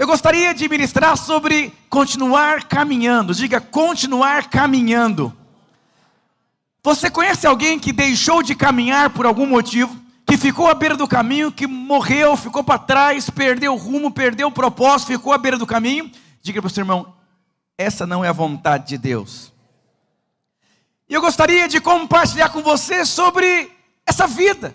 Eu gostaria de ministrar sobre continuar caminhando. Diga, continuar caminhando. Você conhece alguém que deixou de caminhar por algum motivo? Que ficou à beira do caminho, que morreu, ficou para trás, perdeu o rumo, perdeu o propósito, ficou à beira do caminho? Diga para o seu irmão: essa não é a vontade de Deus. E eu gostaria de compartilhar com você sobre essa vida.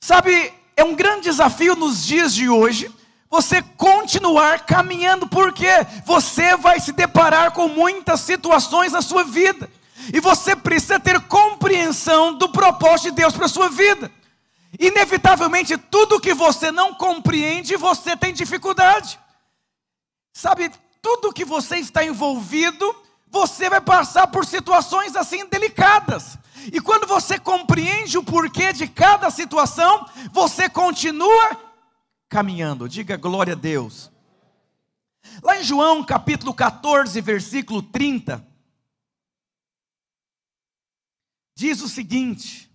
Sabe, é um grande desafio nos dias de hoje você continuar caminhando, porque você vai se deparar com muitas situações na sua vida. E você precisa ter compreensão do propósito de Deus para a sua vida. Inevitavelmente, tudo que você não compreende, você tem dificuldade. Sabe, tudo que você está envolvido, você vai passar por situações assim delicadas. E quando você compreende o porquê de cada situação, você continua caminhando. Diga glória a Deus. Lá em João capítulo 14, versículo 30, diz o seguinte: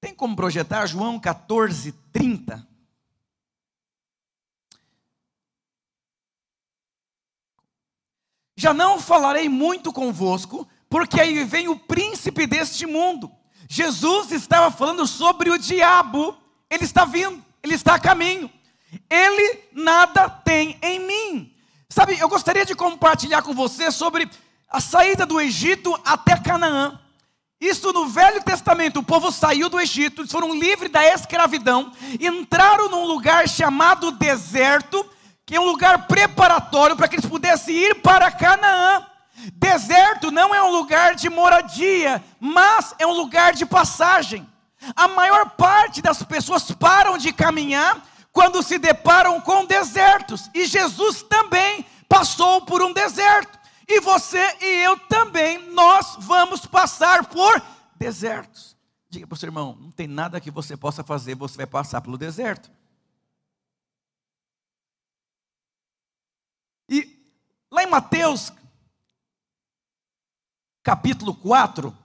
tem como projetar João 14, 30? Já não falarei muito convosco, porque aí vem o príncipe deste mundo. Jesus estava falando sobre o diabo, ele está vindo, ele está a caminho. Ele nada tem em mim. Sabe, eu gostaria de compartilhar com você sobre a saída do Egito até Canaã. Isso no Velho Testamento, o povo saiu do Egito, eles foram livres da escravidão, entraram num lugar chamado deserto, que é um lugar preparatório para que eles pudessem ir para Canaã. Deserto não é um lugar de moradia, mas é um lugar de passagem. A maior parte das pessoas param de caminhar quando se deparam com desertos, e Jesus também passou por um deserto. E você e eu também, nós vamos passar por desertos. Diga para o seu irmão: não tem nada que você possa fazer, você vai passar pelo deserto. E lá em Mateus, capítulo 4,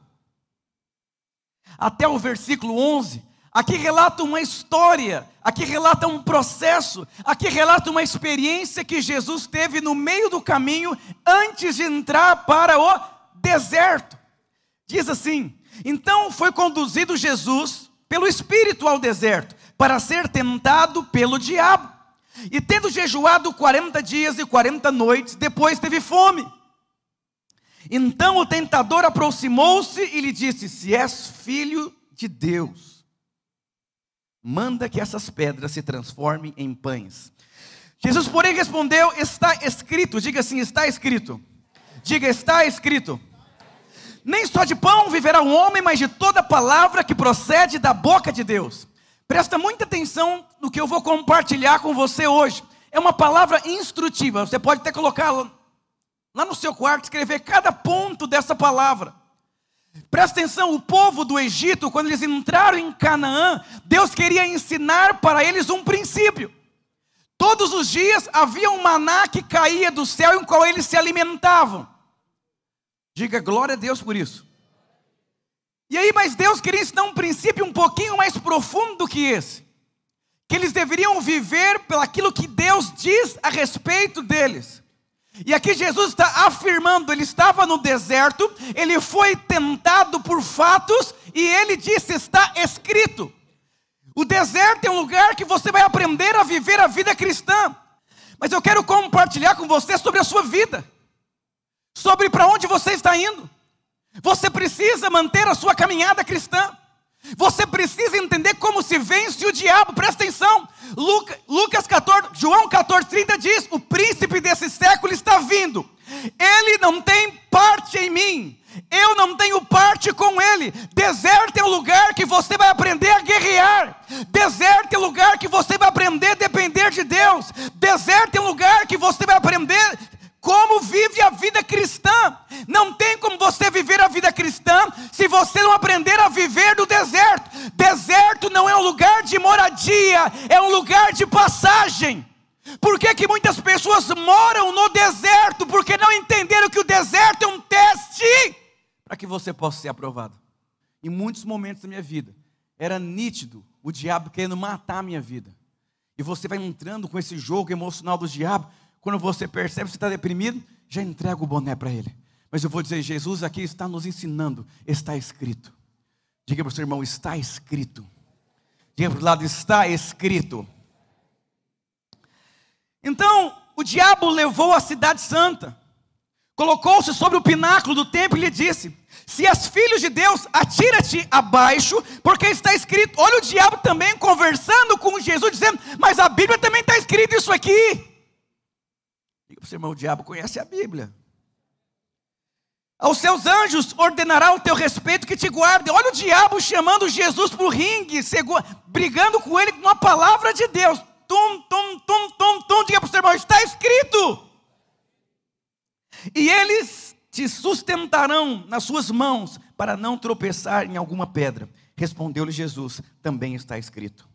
até o versículo 11, aqui relata uma história, aqui relata um processo, aqui relata uma experiência que Jesus teve no meio do caminho antes de entrar para o deserto. Diz assim: Então foi conduzido Jesus pelo Espírito ao deserto, para ser tentado pelo diabo. E tendo jejuado 40 dias e 40 noites, depois teve fome. Então o tentador aproximou-se e lhe disse: Se és filho de Deus, manda que essas pedras se transformem em pães. Jesus, porém, respondeu: Está escrito, diga assim: Está escrito. Diga, está escrito. Nem só de pão viverá o homem, mas de toda palavra que procede da boca de Deus. Presta muita atenção no que eu vou compartilhar com você hoje. É uma palavra instrutiva. Você pode até colocar lá no seu quarto, escrever cada ponto dessa palavra. Presta atenção, o povo do Egito, quando eles entraram em Canaã, Deus queria ensinar para eles um princípio. Todos os dias havia um maná que caía do céu em qual eles se alimentavam. Diga glória a Deus por isso. E aí, mas Deus queria ensinar um princípio um pouquinho mais profundo do que esse. Que eles deveriam viver pelaquilo que Deus diz a respeito deles. E aqui Jesus está afirmando, ele estava no deserto, ele foi tentado por fatos e ele disse: está escrito. O deserto é um lugar que você vai aprender a viver a vida cristã. Mas eu quero compartilhar com você sobre a sua vida, sobre para onde você está indo. Você precisa manter a sua caminhada cristã. Você precisa entender como se vence o diabo, presta atenção. Lucas 14, João 14, 30 diz: O príncipe desse século está vindo, ele não tem parte em mim, eu não tenho parte com ele. Deserto é o lugar que você vai aprender a guerrear. Deserto é o lugar que você vai aprender a depender de Deus. Deserto é o lugar que você vai aprender como vive a vida cristã. Não tem como você viver a vida cristã se você não aprender a viver do deserto. Deserto não é um lugar de moradia, é um lugar de passagem. Por que, que muitas pessoas moram no deserto? Porque não entenderam que o deserto é um teste para que você possa ser aprovado. Em muitos momentos da minha vida, era nítido o diabo querendo matar a minha vida. E você vai entrando com esse jogo emocional do diabo. Quando você percebe que você está deprimido, já entrega o boné para ele. Mas eu vou dizer, Jesus aqui está nos ensinando, está escrito. Diga para o seu irmão, está escrito. Diga para o lado, está escrito. Então, o diabo levou a cidade santa, colocou-se sobre o pináculo do templo e lhe disse: Se és filho de Deus, atira-te abaixo, porque está escrito. Olha o diabo também conversando com Jesus, dizendo: Mas a Bíblia também está escrito isso aqui. Seu irmão: o diabo conhece a Bíblia. Aos seus anjos ordenará o teu respeito que te guardem. Olha o diabo chamando Jesus para o ringue, brigando com ele com uma palavra de Deus. Tum, tum, tum, tum, tum. Diga para o seu irmão: está escrito. E eles te sustentarão nas suas mãos para não tropeçar em alguma pedra. Respondeu-lhe Jesus: também está escrito.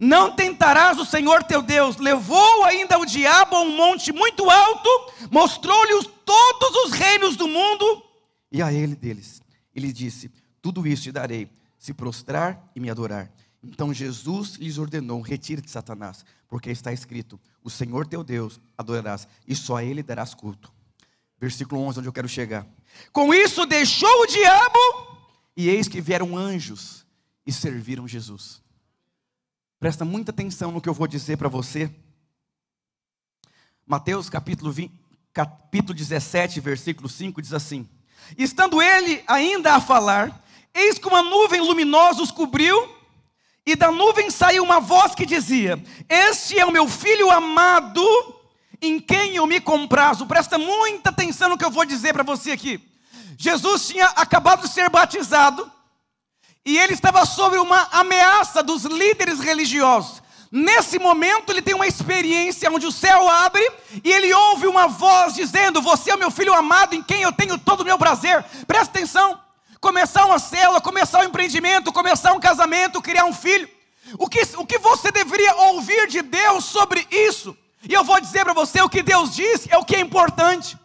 Não tentarás o Senhor teu Deus. Levou ainda o diabo a um monte muito alto, mostrou-lhe todos os reinos do mundo e a ele deles. Ele disse: Tudo isso te darei, se prostrar e me adorar. Então Jesus lhes ordenou: Retire-te, Satanás, porque está escrito: O Senhor teu Deus adorarás, e só a ele darás culto. Versículo 11, onde eu quero chegar. Com isso deixou o diabo, e eis que vieram anjos e serviram Jesus. Presta muita atenção no que eu vou dizer para você. Mateus capítulo, 20, capítulo 17, versículo 5 diz assim: Estando ele ainda a falar, eis que uma nuvem luminosa os cobriu, e da nuvem saiu uma voz que dizia: Este é o meu filho amado, em quem eu me comprazo. Presta muita atenção no que eu vou dizer para você aqui. Jesus tinha acabado de ser batizado, e ele estava sob uma ameaça dos líderes religiosos. Nesse momento, ele tem uma experiência onde o céu abre e ele ouve uma voz dizendo: Você é meu filho amado, em quem eu tenho todo o meu prazer. Presta atenção. Começar uma célula, começar um empreendimento, começar um casamento, criar um filho. O que, o que você deveria ouvir de Deus sobre isso? E eu vou dizer para você: o que Deus diz é o que é importante.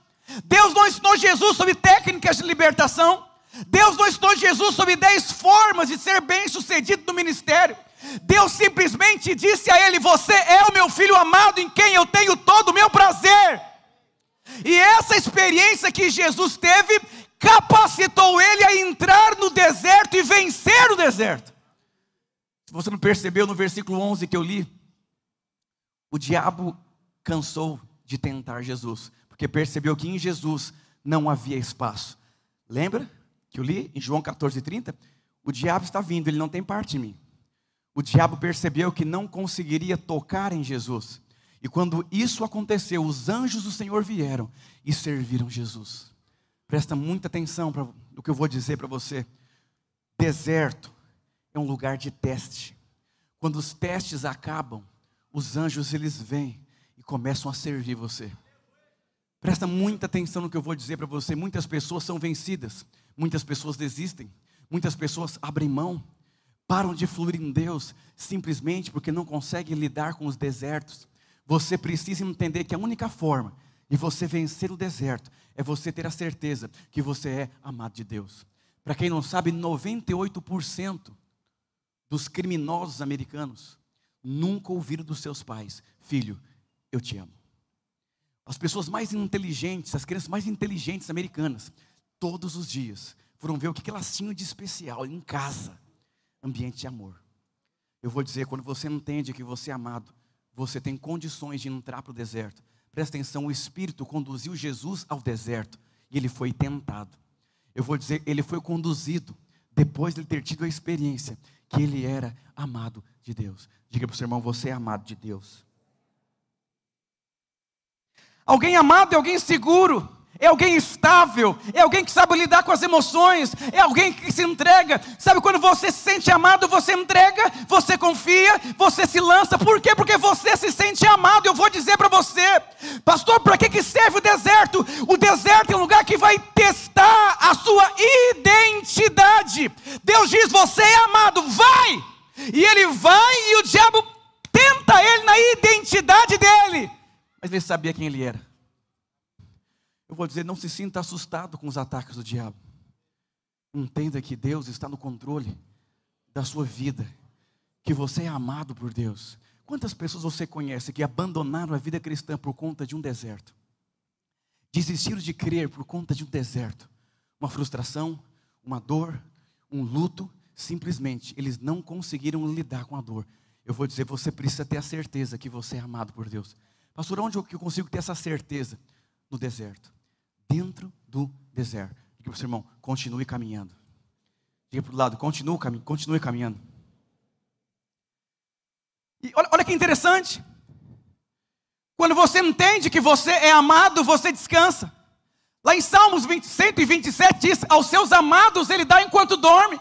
Deus não ensinou Jesus sobre técnicas de libertação. Deus não ensinou Jesus sobre dez formas de ser bem sucedido no ministério. Deus simplesmente disse a ele: Você é o meu filho amado em quem eu tenho todo o meu prazer. E essa experiência que Jesus teve capacitou ele a entrar no deserto e vencer o deserto. Se você não percebeu no versículo 11 que eu li, o diabo cansou de tentar Jesus, porque percebeu que em Jesus não havia espaço. Lembra? Que eu li em João 14,30, o diabo está vindo, ele não tem parte em mim. O diabo percebeu que não conseguiria tocar em Jesus. E quando isso aconteceu, os anjos do Senhor vieram e serviram Jesus. Presta muita atenção para o que eu vou dizer para você. Deserto é um lugar de teste. Quando os testes acabam, os anjos eles vêm e começam a servir você. Presta muita atenção no que eu vou dizer para você. Muitas pessoas são vencidas Muitas pessoas desistem, muitas pessoas abrem mão, param de fluir em Deus, simplesmente porque não conseguem lidar com os desertos. Você precisa entender que a única forma de você vencer o deserto é você ter a certeza que você é amado de Deus. Para quem não sabe, 98% dos criminosos americanos nunca ouviram dos seus pais: Filho, eu te amo. As pessoas mais inteligentes, as crianças mais inteligentes americanas, todos os dias, foram ver o que elas tinham de especial em casa ambiente de amor. Eu vou dizer, quando você entende que você é amado, você tem condições de entrar para o deserto. Presta atenção, o Espírito conduziu Jesus ao deserto e ele foi tentado. Eu vou dizer, ele foi conduzido depois de ter tido a experiência que ele era amado de Deus. Diga para o seu irmão, você é amado de Deus. Alguém amado é alguém seguro é alguém estável, é alguém que sabe lidar com as emoções, é alguém que se entrega. Sabe quando você se sente amado, você entrega, você confia, você se lança. Por quê? Porque você se sente amado. Eu vou dizer para você, pastor, para que, que serve o deserto? O deserto é um lugar que vai testar a sua identidade. Deus diz: você é amado, vai! E ele vai e o diabo tenta ele na identidade dele. Mas ele sabia quem ele era. Eu vou dizer, não se sinta assustado com os ataques do diabo. Entenda que Deus está no controle da sua vida, que você é amado por Deus. Quantas pessoas você conhece que abandonaram a vida cristã por conta de um deserto? Desistiram de crer por conta de um deserto. Uma frustração, uma dor, um luto, simplesmente eles não conseguiram lidar com a dor. Eu vou dizer, você precisa ter a certeza que você é amado por Deus. Pastor, onde eu consigo ter essa certeza? No deserto. Dentro do deserto. Diga para o seu irmão, continue caminhando. Diga para o lado, continue, continue caminhando. E olha, olha que interessante. Quando você entende que você é amado, você descansa. Lá em Salmos 20, 127 diz: Aos seus amados ele dá enquanto dorme.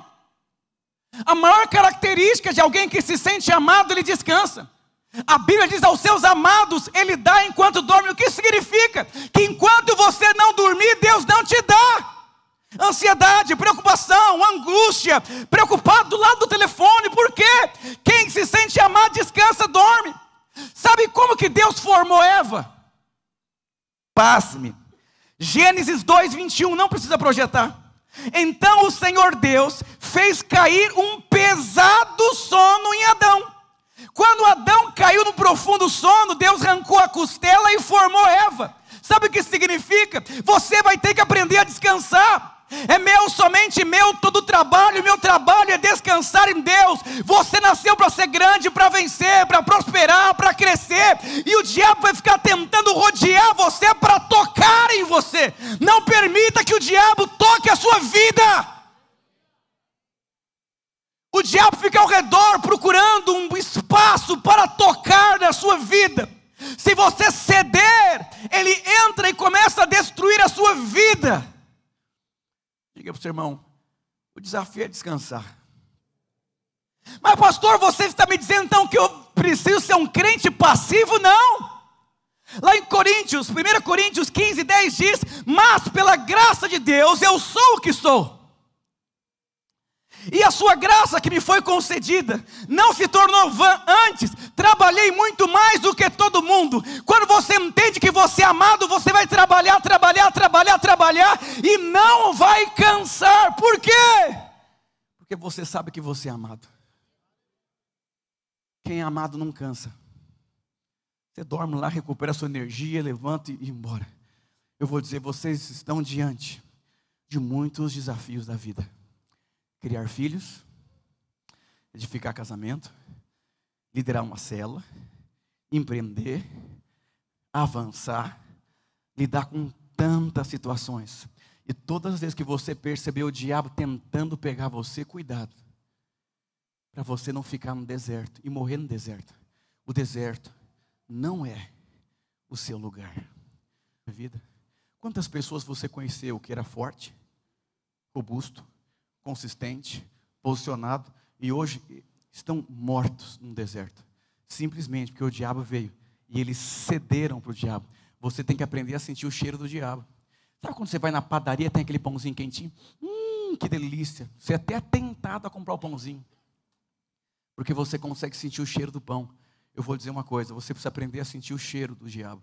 A maior característica de alguém que se sente amado, ele descansa. A Bíblia diz aos seus amados, ele dá enquanto dorme. O que significa? Que enquanto você não dormir, Deus não te dá. Ansiedade, preocupação, angústia, preocupado do lado do telefone, por quê? Quem se sente amado, descansa, dorme. Sabe como que Deus formou Eva? Passe-me. Gênesis 2, 21, não precisa projetar. Então o Senhor Deus fez cair um pesado sono em Adão. Quando Adão caiu no profundo sono, Deus arrancou a costela e formou Eva. Sabe o que significa? Você vai ter que aprender a descansar. É meu, somente meu, todo o trabalho, meu trabalho é descansar em Deus. Você nasceu para ser grande, para vencer, para prosperar, para crescer. E o diabo vai ficar tentando rodear você para tocar em você. Não permita que o diabo toque a sua vida. O diabo fica ao redor procurando um espaço para tocar na sua vida. Se você ceder, ele entra e começa a destruir a sua vida. Diga para o seu irmão: o desafio é descansar. Mas, pastor, você está me dizendo então que eu preciso ser um crente passivo? Não. Lá em Coríntios, 1 Coríntios 15, 10 diz: Mas pela graça de Deus eu sou o que sou. E a sua graça que me foi concedida não se tornou vã antes, trabalhei muito mais do que todo mundo. Quando você entende que você é amado, você vai trabalhar, trabalhar, trabalhar, trabalhar e não vai cansar. Por quê? Porque você sabe que você é amado. Quem é amado não cansa. Você dorme lá, recupera sua energia, levanta e ir embora. Eu vou dizer, vocês estão diante de muitos desafios da vida criar filhos, edificar casamento, liderar uma cela, empreender, avançar, lidar com tantas situações. E todas as vezes que você percebeu o diabo tentando pegar você, cuidado. Para você não ficar no deserto e morrer no deserto. O deserto não é o seu lugar. Vida. Quantas pessoas você conheceu que era forte, robusto, consistente, posicionado, e hoje estão mortos no deserto. Simplesmente porque o diabo veio e eles cederam para o diabo. Você tem que aprender a sentir o cheiro do diabo. Sabe quando você vai na padaria tem aquele pãozinho quentinho? Hum, que delícia. Você é até é tentado a comprar o pãozinho. Porque você consegue sentir o cheiro do pão. Eu vou dizer uma coisa, você precisa aprender a sentir o cheiro do diabo.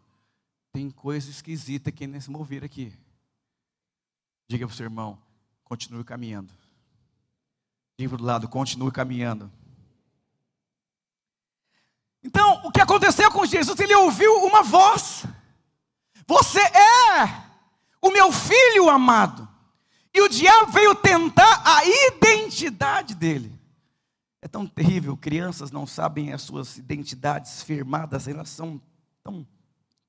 Tem coisa esquisita aqui nesse mover aqui. Diga para o seu irmão, continue caminhando. Livro do lado, continue caminhando. Então, o que aconteceu com Jesus? Ele ouviu uma voz: Você é o meu filho amado. E o diabo veio tentar a identidade dele. É tão terrível, crianças não sabem as suas identidades firmadas, elas são tão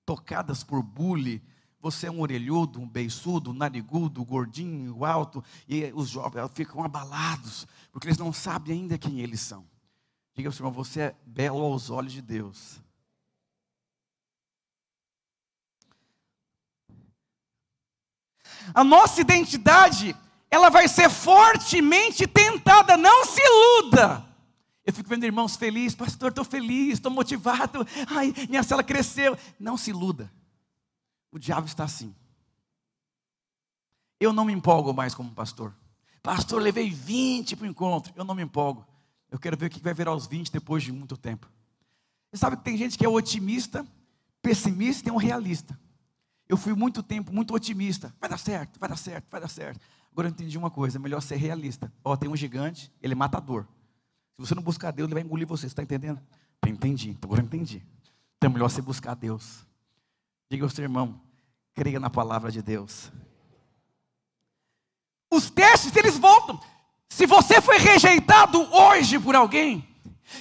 tocadas por bullying, você é um orelhudo, um beiçudo, um narigudo, gordinho, alto, e os jovens ficam abalados, porque eles não sabem ainda quem eles são. Diga para o irmão, você é belo aos olhos de Deus. A nossa identidade, ela vai ser fortemente tentada, não se iluda. Eu fico vendo irmãos felizes, pastor, estou feliz, estou motivado, ai, minha cela cresceu. Não se iluda. O diabo está assim. Eu não me empolgo mais como pastor. Pastor, levei 20 para o encontro. Eu não me empolgo. Eu quero ver o que vai virar os 20 depois de muito tempo. Você sabe que tem gente que é otimista, pessimista e um realista. Eu fui muito tempo muito otimista. Vai dar certo, vai dar certo, vai dar certo. Agora eu entendi uma coisa: é melhor ser realista. Ó, tem um gigante, ele é matador. Se você não buscar Deus, ele vai engolir você, você está entendendo? Entendi, agora entendi. Então é melhor você buscar Deus. Diga ao seu irmão, creia na palavra de Deus. Os testes, eles voltam. Se você foi rejeitado hoje por alguém,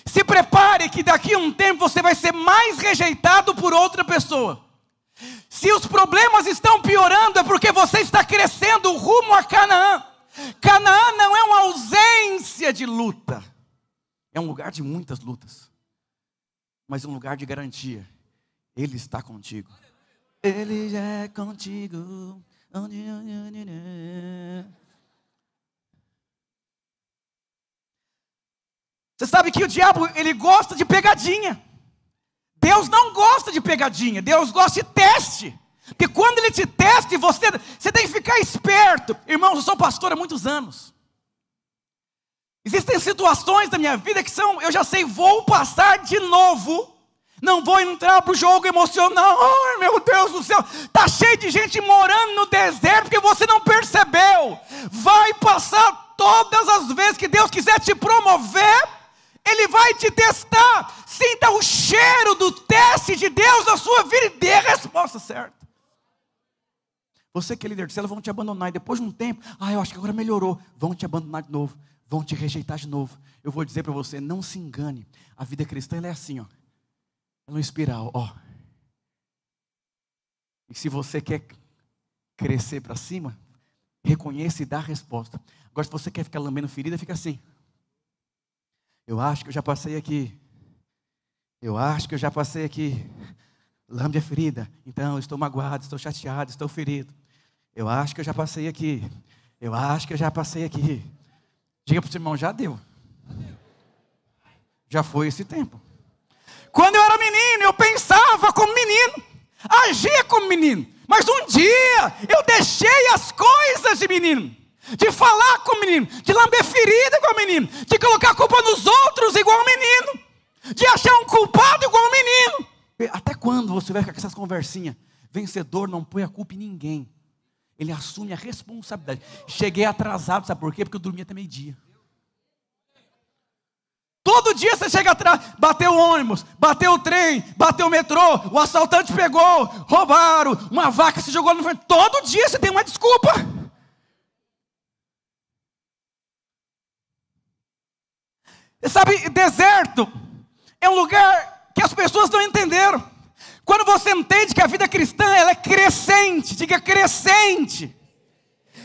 se prepare que daqui a um tempo você vai ser mais rejeitado por outra pessoa. Se os problemas estão piorando, é porque você está crescendo rumo a Canaã. Canaã não é uma ausência de luta, é um lugar de muitas lutas, mas um lugar de garantia. Ele está contigo. Ele é contigo. Você sabe que o diabo, ele gosta de pegadinha. Deus não gosta de pegadinha, Deus gosta de teste. Porque quando ele te testa, você, você tem que ficar esperto. Irmãos, eu sou pastor há muitos anos. Existem situações da minha vida que são, eu já sei, vou passar de novo. Não vou entrar para o jogo emocional. Ai, meu Deus do céu. Está cheio de gente morando no deserto porque você não percebeu. Vai passar todas as vezes que Deus quiser te promover ele vai te testar. Sinta o cheiro do teste de Deus na sua vida e dê a resposta certa. Você que é líder de célula vão te abandonar e depois de um tempo, ah, eu acho que agora melhorou, vão te abandonar de novo, vão te rejeitar de novo. Eu vou dizer para você, não se engane. A vida cristã é assim, ó. Uma espiral, ó. E se você quer crescer para cima, reconheça e dá a resposta. Agora, se você quer ficar lambendo ferida, fica assim. Eu acho que eu já passei aqui. Eu acho que eu já passei aqui. Lambe a ferida. Então, estou magoado, estou chateado, estou ferido. Eu acho que eu já passei aqui. Eu acho que eu já passei aqui. Diga para o seu irmão, já deu. Já foi esse tempo. Quando eu era menino, eu pensava como menino, agia como menino. Mas um dia eu deixei as coisas de menino de falar com o menino, de lamber ferida igual menino, de colocar a culpa nos outros igual menino, de achar um culpado igual menino. Até quando você vai ficar com essas conversinhas? Vencedor não põe a culpa em ninguém. Ele assume a responsabilidade. Cheguei atrasado, sabe por quê? Porque eu dormi até meio-dia. Todo dia você chega atrás, bateu o ônibus, bateu o trem, bateu o metrô, o assaltante pegou, roubaram, uma vaca se jogou no vento. Todo dia você tem uma desculpa. Sabe, deserto é um lugar que as pessoas não entenderam. Quando você entende que a vida cristã ela é crescente, diga crescente.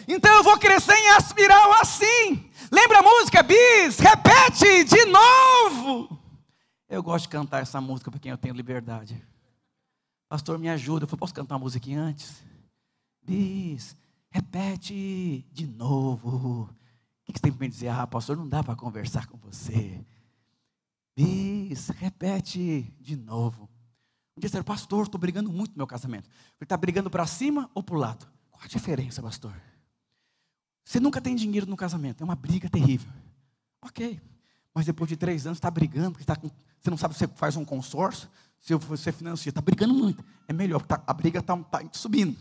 Então eu vou crescer em aspiral assim. Lembra a música bis? Repete de novo. Eu gosto de cantar essa música para quem eu tenho liberdade. Pastor, me ajuda. Eu falei, posso cantar uma musiquinha antes? Bis, repete de novo. O que você tem para me dizer? Ah, pastor, não dá para conversar com você. Bis, repete de novo. Um dia pastor, estou brigando muito no meu casamento. Ele está brigando para cima ou para o lado? Qual a diferença, pastor? Você nunca tem dinheiro no casamento, é uma briga terrível. Ok, mas depois de três anos está brigando, porque tá com, você não sabe se você faz um consórcio, se você financia, está brigando muito. É melhor, tá, a briga está tá subindo.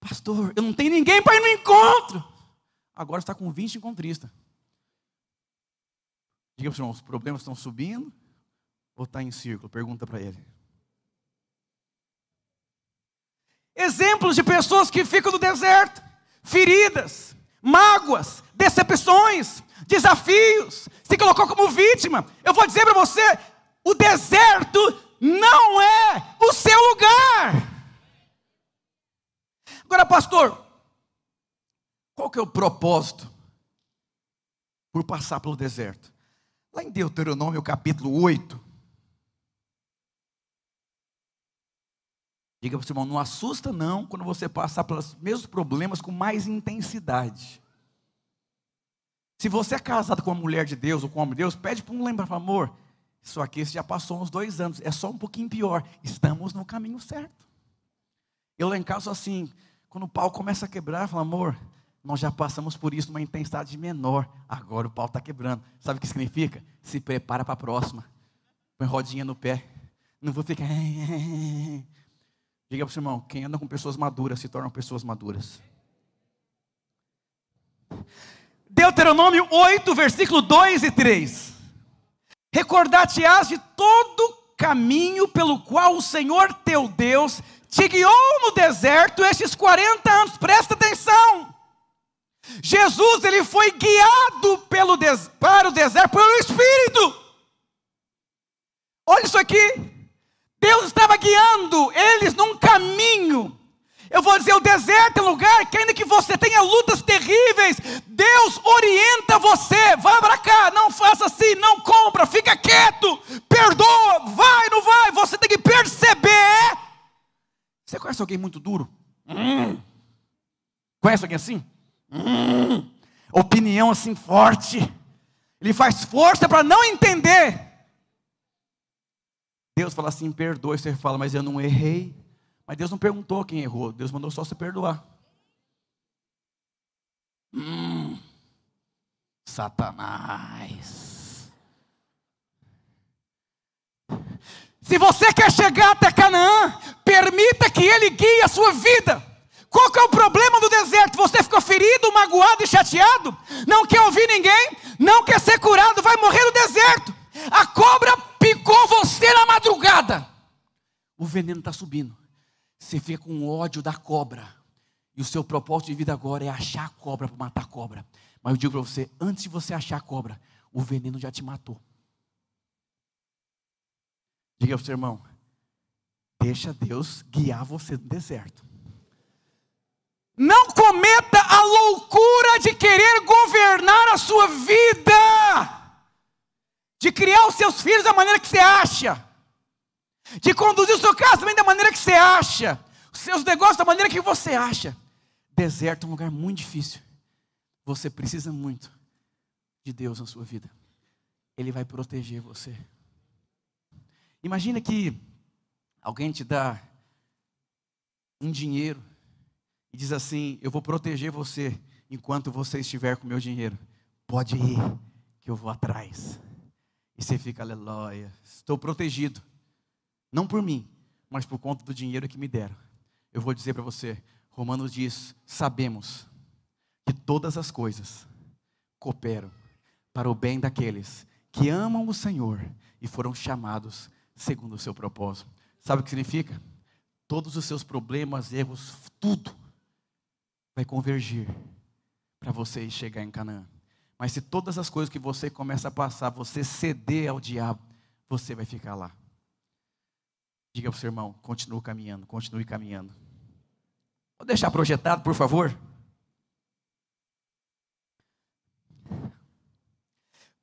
Pastor, eu não tenho ninguém para ir no encontro agora está com 20 encontristas. Diga para o irmão, os problemas estão subindo ou está em círculo? Pergunta para ele. Exemplos de pessoas que ficam no deserto, feridas, mágoas, decepções, desafios, se colocou como vítima. Eu vou dizer para você: o deserto não é o seu lugar. Agora, pastor, qual que é o propósito por passar pelo deserto? Lá em Deuteronômio capítulo 8. Diga para o seu irmão, não assusta não quando você passar pelos mesmos problemas com mais intensidade. Se você é casado com uma mulher de Deus ou com um homem de Deus, pede para um lembrar, amor, isso aqui já passou uns dois anos, é só um pouquinho pior. Estamos no caminho certo. Eu lá em casa assim, quando o pau começa a quebrar, eu falo, amor, nós já passamos por isso numa intensidade menor. Agora o pau está quebrando. Sabe o que significa? Se prepara para a próxima. Põe rodinha no pé. Não vou ficar. Diga para o seu irmão: quem anda com pessoas maduras se tornam pessoas maduras. Deuteronômio 8, versículo 2 e 3. Recordar-te-ás de todo caminho pelo qual o Senhor teu Deus te guiou no deserto estes 40 anos. Presta atenção. Jesus ele foi guiado pelo para o deserto pelo Espírito. Olha isso aqui. Deus estava guiando eles num caminho. Eu vou dizer, o deserto é um lugar que ainda que você tenha lutas terríveis, Deus orienta você. Vai para cá, não faça assim, não compra, fica quieto, perdoa, vai, não vai. Você tem que perceber. Você conhece alguém muito duro? Hum. Conhece alguém assim? Hum. Opinião assim forte. Ele faz força para não entender. Deus fala assim: perdoe. Você fala, mas eu não errei. Mas Deus não perguntou quem errou. Deus mandou só você perdoar. Hum, Satanás. Se você quer chegar até Canaã, permita que Ele guie a sua vida. Qual que é o problema do deserto? Você ficou ferido, magoado e chateado? Não quer ouvir ninguém? Não quer ser curado? Vai morrer no deserto. A cobra picou você na madrugada. O veneno está subindo. Você fica com ódio da cobra. E o seu propósito de vida agora é achar a cobra para matar a cobra. Mas eu digo para você: antes de você achar a cobra, o veneno já te matou. Diga para o seu irmão: deixa Deus guiar você no deserto. Não cometa a loucura de querer governar a sua vida de criar os seus filhos da maneira que você acha, de conduzir o seu também da maneira que você acha, os seus negócios da maneira que você acha. Deserto é um lugar muito difícil. Você precisa muito de Deus na sua vida. Ele vai proteger você. Imagina que alguém te dá um dinheiro e diz assim: Eu vou proteger você enquanto você estiver com meu dinheiro. Pode ir, que eu vou atrás. E você fica, aleluia, estou protegido. Não por mim, mas por conta do dinheiro que me deram. Eu vou dizer para você, Romanos diz: sabemos que todas as coisas cooperam para o bem daqueles que amam o Senhor e foram chamados segundo o seu propósito. Sabe o que significa? Todos os seus problemas, erros, tudo vai convergir para você chegar em Canaã. Mas se todas as coisas que você começa a passar, você ceder ao diabo, você vai ficar lá. Diga para o seu irmão, continue caminhando, continue caminhando. Vou deixar projetado, por favor.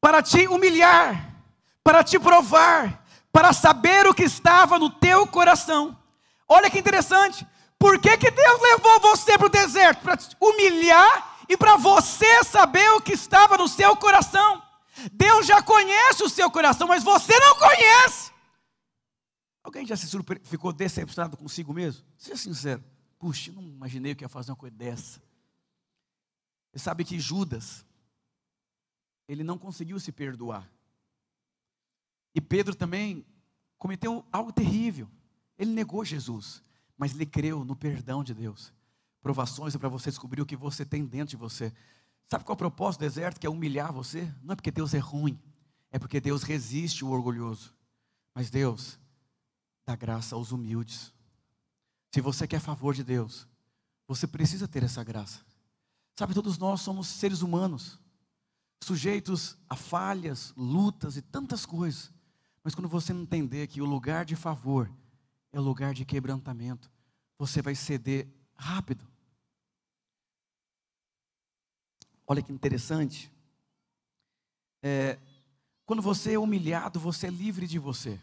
Para te humilhar, para te provar, para saber o que estava no teu coração. Olha que interessante. Por que, que Deus levou você para o deserto? Para te humilhar e para você saber o que estava no seu coração. Deus já conhece o seu coração, mas você não conhece. Alguém já se surpre... ficou decepcionado consigo mesmo? Seja sincero. Puxa, não imaginei que ia fazer uma coisa dessa. Você sabe que Judas, ele não conseguiu se perdoar. E Pedro também cometeu algo terrível. Ele negou Jesus, mas ele creu no perdão de Deus. Provações é para você descobrir o que você tem dentro de você. Sabe qual é o propósito do deserto? Que é humilhar você? Não é porque Deus é ruim, é porque Deus resiste o orgulhoso. Mas Deus dá graça aos humildes. Se você quer favor de Deus, você precisa ter essa graça. Sabe, todos nós somos seres humanos, sujeitos a falhas, lutas e tantas coisas. Mas quando você entender que o lugar de favor é o lugar de quebrantamento, você vai ceder rápido. Olha que interessante. É, quando você é humilhado, você é livre de você.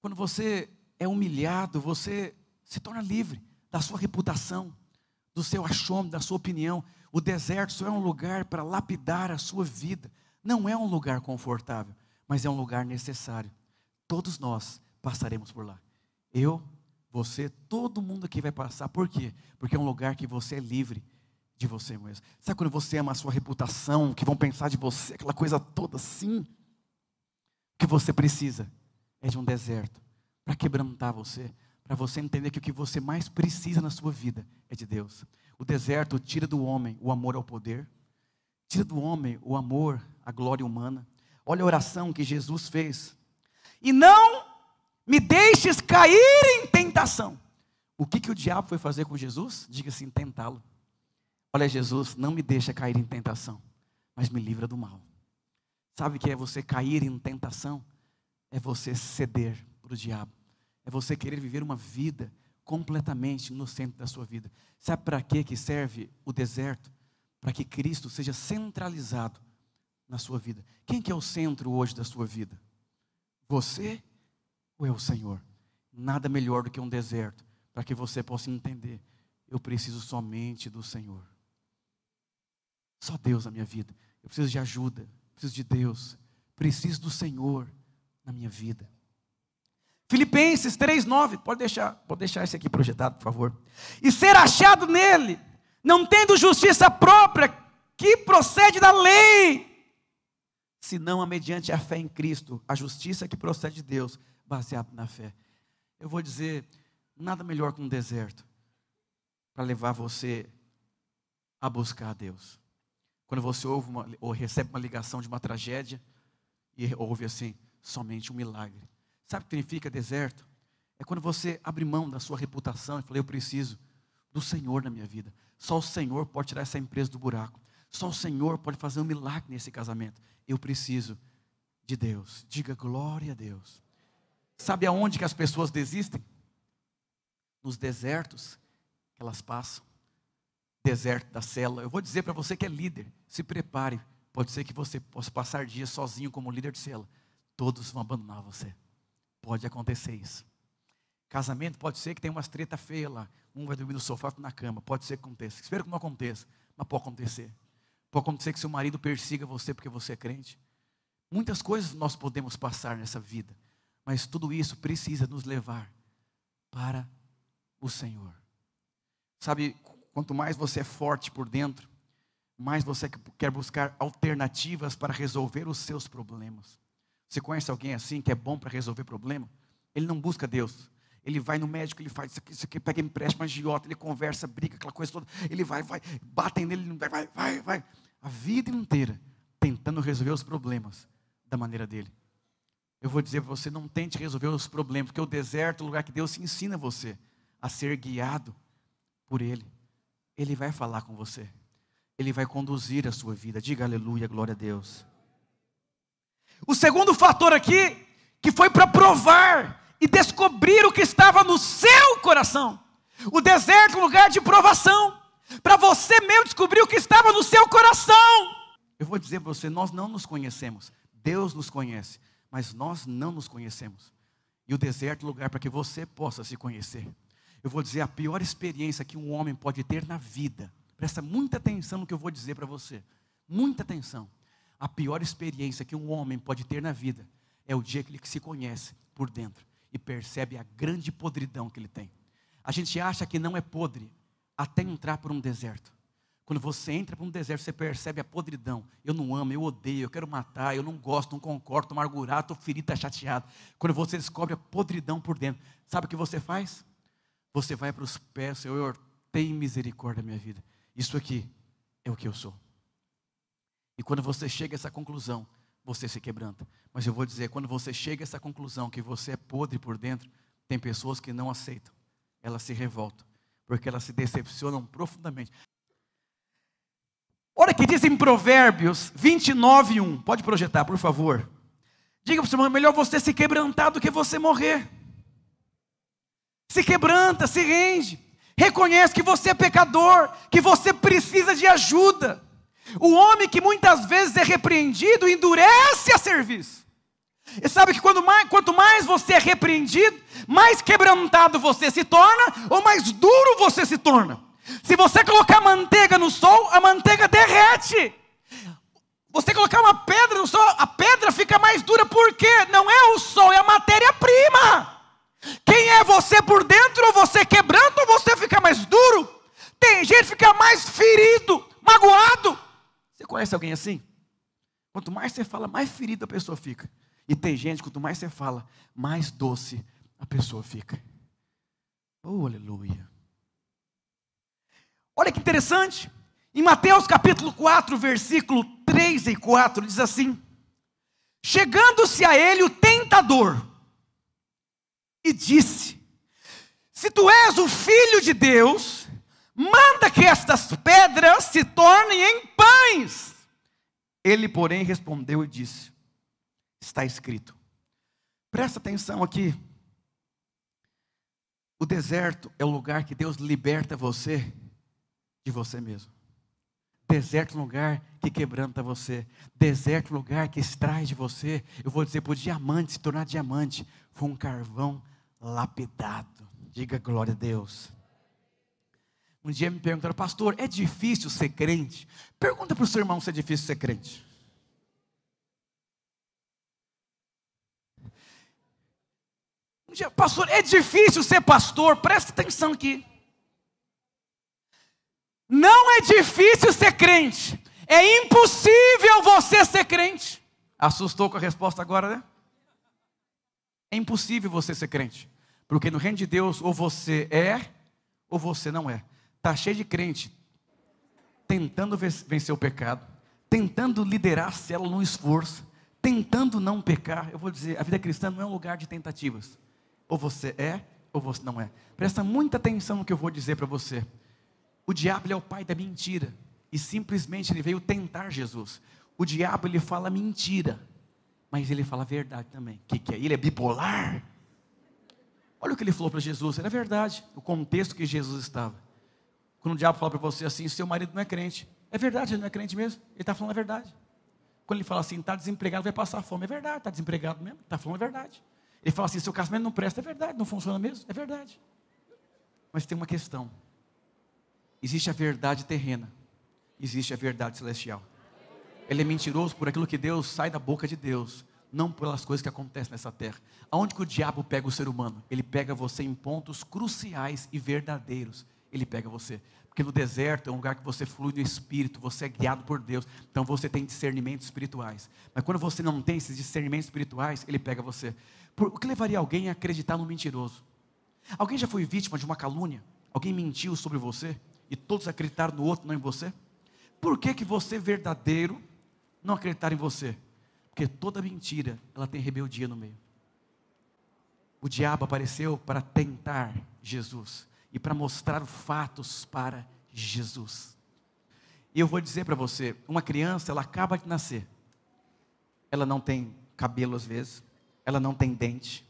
Quando você é humilhado, você se torna livre da sua reputação, do seu achômetro, da sua opinião. O deserto só é um lugar para lapidar a sua vida. Não é um lugar confortável, mas é um lugar necessário. Todos nós passaremos por lá. Eu, você, todo mundo aqui vai passar. Por quê? Porque é um lugar que você é livre de você mesmo. Sabe quando você ama a sua reputação, que vão pensar de você, aquela coisa toda assim? O que você precisa é de um deserto para quebrantar você, para você entender que o que você mais precisa na sua vida é de Deus. O deserto tira do homem o amor ao poder, tira do homem o amor à glória humana. Olha a oração que Jesus fez. E não me deixes cair em tentação. O que, que o diabo foi fazer com Jesus? Diga assim: tentá-lo. Olha, Jesus, não me deixa cair em tentação, mas me livra do mal. Sabe o que é você cair em tentação? É você ceder para o diabo. É você querer viver uma vida completamente no centro da sua vida. Sabe para que serve o deserto? Para que Cristo seja centralizado na sua vida. Quem que é o centro hoje da sua vida? Você ou é o Senhor? Nada melhor do que um deserto para que você possa entender. Eu preciso somente do Senhor. Só Deus na minha vida. Eu preciso de ajuda, preciso de Deus, preciso do Senhor na minha vida. Filipenses 3:9, pode deixar, pode deixar esse aqui projetado, por favor. E ser achado nele, não tendo justiça própria que procede da lei, senão a mediante a fé em Cristo, a justiça que procede de Deus, baseado na fé. Eu vou dizer, nada melhor que um deserto para levar você a buscar a Deus. Quando você ouve uma, ou recebe uma ligação de uma tragédia e ouve assim, somente um milagre. Sabe o que significa deserto? É quando você abre mão da sua reputação e fala, eu preciso do Senhor na minha vida. Só o Senhor pode tirar essa empresa do buraco. Só o Senhor pode fazer um milagre nesse casamento. Eu preciso de Deus. Diga glória a Deus. Sabe aonde que as pessoas desistem? Nos desertos que elas passam. Deserto da cela. Eu vou dizer para você que é líder, se prepare. Pode ser que você possa passar dias sozinho como líder de cela. Todos vão abandonar você. Pode acontecer isso. Casamento pode ser que tenha umas treta feia lá. Um vai dormir no sofá, outro na cama. Pode ser que aconteça. Espero que não aconteça, mas pode acontecer. Pode acontecer que seu marido persiga você porque você é crente. Muitas coisas nós podemos passar nessa vida, mas tudo isso precisa nos levar para o Senhor. Sabe, quanto mais você é forte por dentro, mais você quer buscar alternativas para resolver os seus problemas. Você conhece alguém assim que é bom para resolver problema? Ele não busca Deus. Ele vai no médico, ele faz isso aqui, isso aqui pega empréstimo, agiota, ele conversa, briga, aquela coisa toda. Ele vai, vai, batem nele, vai, vai, vai, vai. A vida inteira tentando resolver os problemas da maneira dele. Eu vou dizer para você, não tente resolver os problemas, porque o deserto é o lugar que Deus ensina você a ser guiado por Ele. Ele vai falar com você. Ele vai conduzir a sua vida. Diga aleluia, glória a Deus. O segundo fator aqui, que foi para provar e descobrir o que estava no seu coração. O deserto é lugar de provação, para você mesmo descobrir o que estava no seu coração. Eu vou dizer para você: nós não nos conhecemos, Deus nos conhece, mas nós não nos conhecemos. E o deserto é lugar para que você possa se conhecer. Eu vou dizer a pior experiência que um homem pode ter na vida. Presta muita atenção no que eu vou dizer para você. Muita atenção. A pior experiência que um homem pode ter na vida é o dia que ele se conhece por dentro e percebe a grande podridão que ele tem. A gente acha que não é podre até entrar por um deserto. Quando você entra por um deserto, você percebe a podridão. Eu não amo, eu odeio, eu quero matar, eu não gosto, não concordo, estou amargurado, estou ferido, estou chateado. Quando você descobre a podridão por dentro, sabe o que você faz? Você vai para os pés, Senhor, tem misericórdia da minha vida. Isso aqui é o que eu sou. E quando você chega a essa conclusão, você se quebranta. Mas eu vou dizer, quando você chega a essa conclusão que você é podre por dentro, tem pessoas que não aceitam. Elas se revoltam, porque elas se decepcionam profundamente. Olha que diz em Provérbios 29, 1. Pode projetar, por favor. Diga para o seu irmão, é melhor você se quebrantar do que você morrer. Se quebranta, se rende. Reconhece que você é pecador, que você precisa de ajuda. O homem que muitas vezes é repreendido endurece a serviço. E sabe que mais, quanto mais você é repreendido, mais quebrantado você se torna, ou mais duro você se torna. Se você colocar manteiga no sol, a manteiga derrete. Você colocar uma pedra no sol, a pedra fica mais dura, porque não é o sol, é a matéria-prima. Quem é você por dentro, você quebrando, ou você fica mais duro? Tem gente que fica mais ferido, magoado. Você conhece alguém assim? Quanto mais você fala, mais ferida a pessoa fica. E tem gente, quanto mais você fala, mais doce a pessoa fica. Oh, aleluia. Olha que interessante. Em Mateus capítulo 4, versículo 3 e 4, diz assim: chegando-se a ele o tentador, e disse: Se tu és o filho de Deus, manda que estas pedras se tornem em pães. Ele, porém, respondeu e disse: Está escrito. Presta atenção aqui. O deserto é o lugar que Deus liberta você de você mesmo. Deserto é um lugar que quebranta você. Deserto é um lugar que extrai de você. Eu vou dizer o diamante se tornar diamante. Foi um carvão lapidado. Diga glória a Deus. Um dia me perguntaram, pastor, é difícil ser crente? Pergunta para o seu irmão se é difícil ser crente. Um dia, pastor, é difícil ser pastor? Presta atenção aqui. Não é difícil ser crente. É impossível você ser crente. Assustou com a resposta agora, né? É impossível você ser crente. Porque no reino de Deus, ou você é, ou você não é. Está cheio de crente tentando vencer o pecado, tentando liderar a célula no esforço, tentando não pecar. Eu vou dizer, a vida cristã não é um lugar de tentativas. Ou você é, ou você não é. Presta muita atenção no que eu vou dizer para você. O diabo é o pai da mentira. E simplesmente ele veio tentar Jesus. O diabo ele fala mentira mas ele fala a verdade também. O que, que é? Ele é bipolar. Olha o que ele falou para Jesus, era verdade, o contexto que Jesus estava. Quando o diabo fala para você assim, seu marido não é crente, é verdade, ele não é crente mesmo, ele está falando a verdade. Quando ele fala assim, está desempregado, vai passar fome, é verdade, está desempregado mesmo, está falando a verdade. Ele fala assim, seu casamento não presta, é verdade, não funciona mesmo, é verdade. Mas tem uma questão: existe a verdade terrena, existe a verdade celestial. Ele é mentiroso por aquilo que Deus sai da boca de Deus, não pelas coisas que acontecem nessa terra. Aonde que o diabo pega o ser humano? Ele pega você em pontos cruciais e verdadeiros. Ele pega você. Porque no deserto é um lugar que você flui no espírito, você é guiado por Deus. Então você tem discernimentos espirituais. Mas quando você não tem esses discernimentos espirituais, ele pega você. Por, o que levaria alguém a acreditar no mentiroso? Alguém já foi vítima de uma calúnia? Alguém mentiu sobre você e todos acreditaram no outro, não em você? Por que que você verdadeiro não acreditar em você? Porque toda mentira, ela tem rebeldia no meio. O diabo apareceu para tentar Jesus e para mostrar fatos para Jesus. E eu vou dizer para você, uma criança, ela acaba de nascer. Ela não tem cabelo às vezes, ela não tem dente,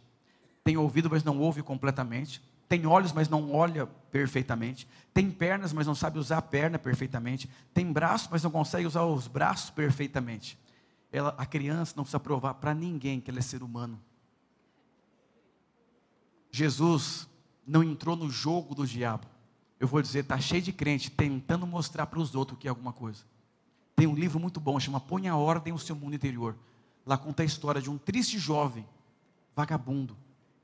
tem ouvido, mas não ouve completamente, tem olhos, mas não olha perfeitamente. Tem pernas, mas não sabe usar a perna perfeitamente. Tem braços, mas não consegue usar os braços perfeitamente. Ela, a criança não precisa provar para ninguém que ela é ser humano. Jesus não entrou no jogo do diabo. Eu vou dizer, está cheio de crente tentando mostrar para os outros que é alguma coisa. Tem um livro muito bom, chama Põe a Ordem no Seu Mundo Interior. Lá conta a história de um triste jovem, vagabundo,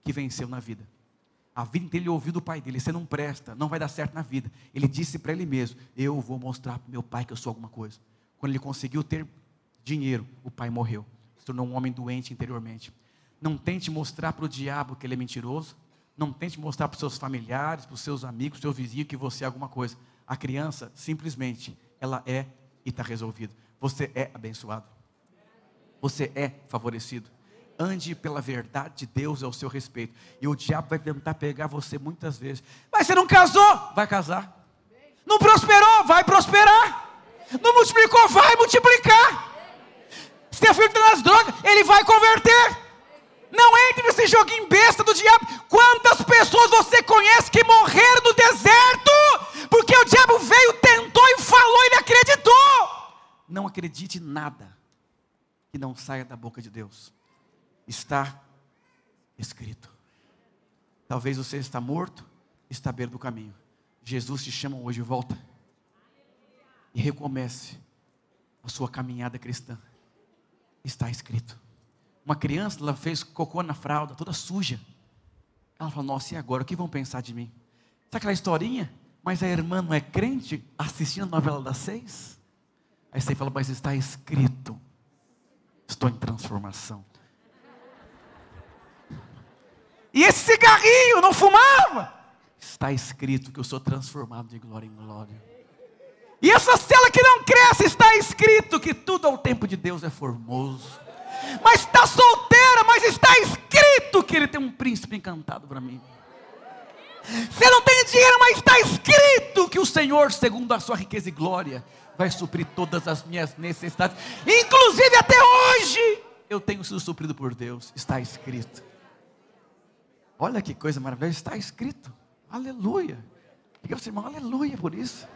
que venceu na vida. A vida inteira ele ouviu do pai dele: você não presta, não vai dar certo na vida. Ele disse para ele mesmo: eu vou mostrar para meu pai que eu sou alguma coisa. Quando ele conseguiu ter dinheiro, o pai morreu, se tornou um homem doente interiormente. Não tente mostrar para o diabo que ele é mentiroso. Não tente mostrar para os seus familiares, para os seus amigos, seu vizinho que você é alguma coisa. A criança, simplesmente, ela é e está resolvido. Você é abençoado. Você é favorecido ande pela verdade de Deus ao seu respeito. E o diabo vai tentar pegar você muitas vezes. Mas você não casou? Vai casar. Não prosperou? Vai prosperar. Não multiplicou? Vai multiplicar. Seu filho está nas drogas? Ele vai converter. Não entre nesse joguinho besta do diabo. Quantas pessoas você conhece que morreram no deserto? Porque o diabo veio, tentou e falou e ele acreditou. Não acredite em nada que não saia da boca de Deus está escrito. Talvez você está morto, está à beira do caminho. Jesus te chama hoje, volta. E recomece a sua caminhada cristã. Está escrito. Uma criança, ela fez cocô na fralda, toda suja. Ela falou, nossa, e agora? O que vão pensar de mim? Sabe aquela historinha? Mas a irmã não é crente assistindo a novela das seis? Aí você fala, mas está escrito. Estou em transformação. E esse cigarrinho não fumava. Está escrito que eu sou transformado de glória em glória. E essa cela que não cresce, está escrito que tudo ao tempo de Deus é formoso. mas está solteira, mas está escrito que ele tem um príncipe encantado para mim. Você não tem dinheiro, mas está escrito que o Senhor, segundo a sua riqueza e glória, vai suprir todas as minhas necessidades, inclusive até hoje eu tenho sido suprido por Deus, está escrito. Olha que coisa maravilhosa, está escrito. Aleluia. Diga para o irmão, aleluia por isso.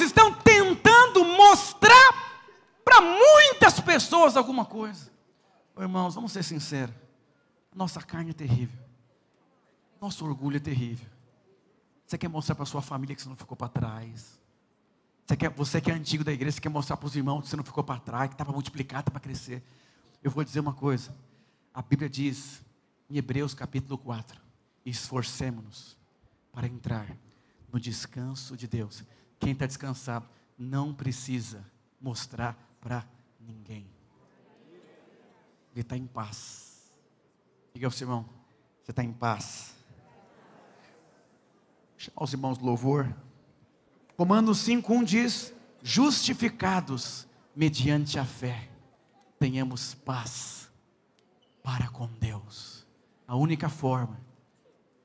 Estão tentando mostrar para muitas pessoas alguma coisa. irmãos, vamos ser sinceros. Nossa carne é terrível. Nosso orgulho é terrível. Você quer mostrar para sua família que você não ficou para trás. Você, quer, você que é antigo da igreja, você quer mostrar para os irmãos que você não ficou para trás, que está para multiplicar, está para crescer. Eu vou dizer uma coisa. A Bíblia diz, em Hebreus capítulo 4, esforcemos-nos para entrar no descanso de Deus. Quem está descansado não precisa mostrar para ninguém. Ele está em paz. Diga ao seu irmão, você está em paz. Chamar os irmãos do louvor. Romanos 5,1 diz: justificados mediante a fé, tenhamos paz para com Deus. A única forma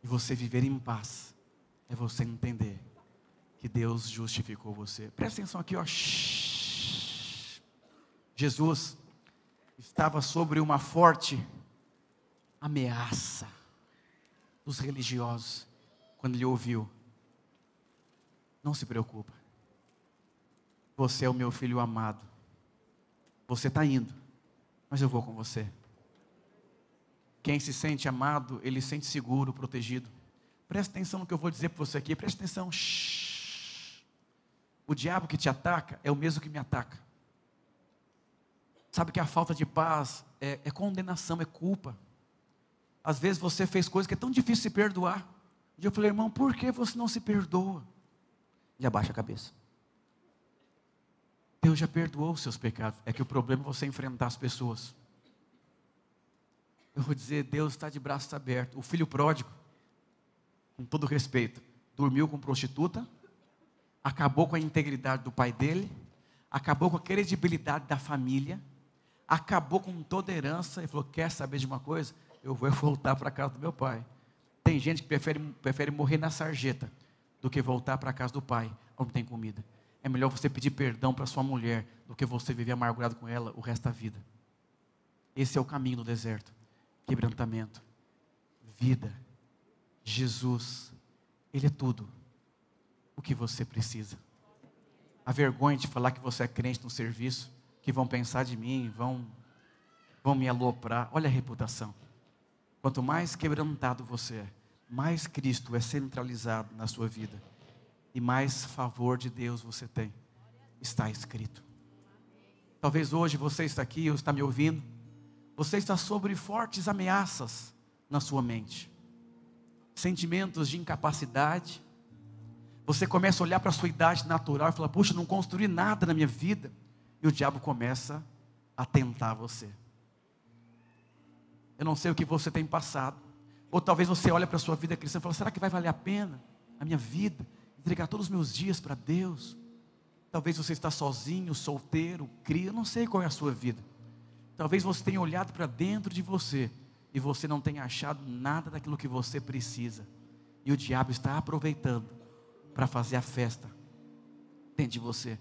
de você viver em paz é você entender que Deus justificou você. Presta atenção aqui, ó. Jesus estava sobre uma forte ameaça dos religiosos quando ele ouviu não se preocupa. Você é o meu filho amado. Você está indo, mas eu vou com você. Quem se sente amado, ele se sente seguro, protegido. Presta atenção no que eu vou dizer para você aqui. Presta atenção. Shhh. O diabo que te ataca é o mesmo que me ataca. Sabe que a falta de paz é, é condenação, é culpa. Às vezes você fez coisas que é tão difícil se perdoar. E eu falei, irmão, por que você não se perdoa? e abaixa a cabeça. Deus já perdoou os seus pecados. É que o problema é você enfrentar as pessoas. Eu vou dizer, Deus está de braços abertos. O filho pródigo, com todo respeito, dormiu com prostituta, acabou com a integridade do pai dele, acabou com a credibilidade da família, acabou com toda a herança e falou: Quer saber de uma coisa? Eu vou voltar para a casa do meu pai. Tem gente que prefere, prefere morrer na sarjeta do que voltar para a casa do pai, onde tem comida. É melhor você pedir perdão para sua mulher do que você viver amargurado com ela o resto da vida. Esse é o caminho no deserto. Quebrantamento, vida, Jesus, Ele é tudo o que você precisa. A vergonha de falar que você é crente no serviço, que vão pensar de mim, vão, vão me aloprar. Olha a reputação. Quanto mais quebrantado você é, mais Cristo é centralizado na sua vida e mais favor de Deus você tem. Está escrito. Talvez hoje você está aqui ou está me ouvindo, você está sobre fortes ameaças na sua mente, sentimentos de incapacidade. Você começa a olhar para a sua idade natural e falar: Puxa, não construí nada na minha vida. E o diabo começa a tentar você. Eu não sei o que você tem passado. Ou talvez você olhe para a sua vida cristã e fala: será que vai valer a pena a minha vida? Entregar todos os meus dias para Deus? Talvez você está sozinho, solteiro, cria, não sei qual é a sua vida. Talvez você tenha olhado para dentro de você e você não tenha achado nada daquilo que você precisa. E o diabo está aproveitando para fazer a festa dentro de você.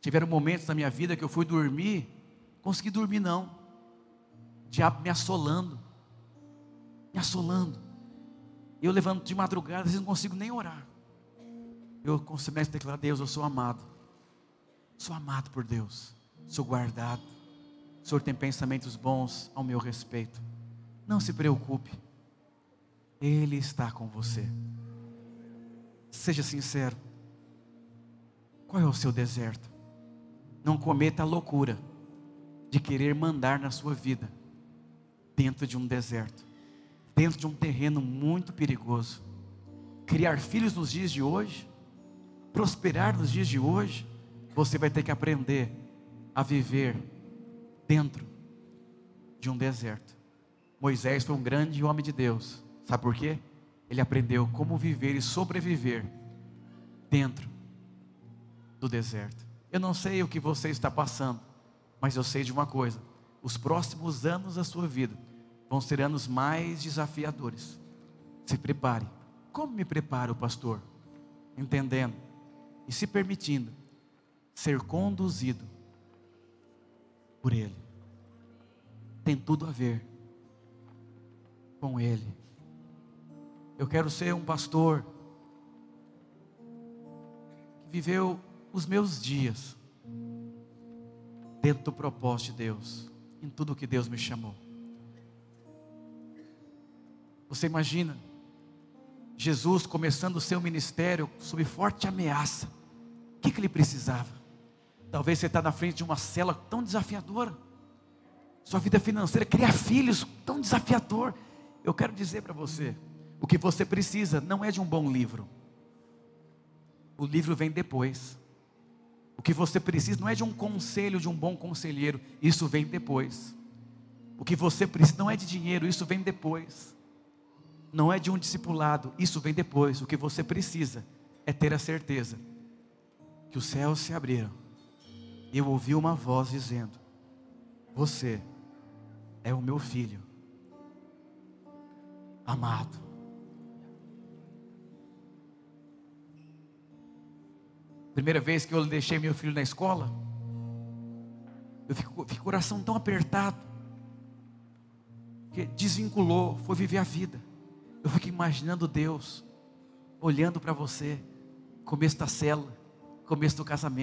Tiveram momentos na minha vida que eu fui dormir, consegui dormir não. O diabo me assolando me assolando. Eu levanto de madrugada, às vezes não consigo nem orar. Eu começo a declarar: Deus, eu sou amado. Sou amado por Deus. Sou guardado. O Senhor tem pensamentos bons ao meu respeito. Não se preocupe. Ele está com você. Seja sincero. Qual é o seu deserto? Não cometa a loucura de querer mandar na sua vida dentro de um deserto dentro de um terreno muito perigoso. Criar filhos nos dias de hoje, prosperar nos dias de hoje, você vai ter que aprender a viver dentro de um deserto. Moisés foi um grande homem de Deus. Sabe por quê? Ele aprendeu como viver e sobreviver dentro do deserto. Eu não sei o que você está passando, mas eu sei de uma coisa: os próximos anos da sua vida vão ser anos mais desafiadores. Se prepare. Como me preparo, pastor? Entendendo e se permitindo ser conduzido por Ele. Tem tudo a ver com Ele. Eu quero ser um pastor que viveu os meus dias dentro do propósito de Deus, em tudo que Deus me chamou. Você imagina Jesus começando o seu ministério sob forte ameaça. O que, que ele precisava? Talvez você está na frente de uma cela tão desafiadora. Sua vida financeira, criar filhos tão desafiador. Eu quero dizer para você, o que você precisa não é de um bom livro. O livro vem depois. O que você precisa não é de um conselho de um bom conselheiro, isso vem depois. O que você precisa não é de dinheiro, isso vem depois. Não é de um discipulado, isso vem depois. O que você precisa é ter a certeza que os céus se abriram. E eu ouvi uma voz dizendo: Você é o meu filho amado. Primeira vez que eu deixei meu filho na escola, eu fico, o coração tão apertado, que desvinculou, foi viver a vida. Eu fico imaginando Deus olhando para você, começo da cela, começo do casamento.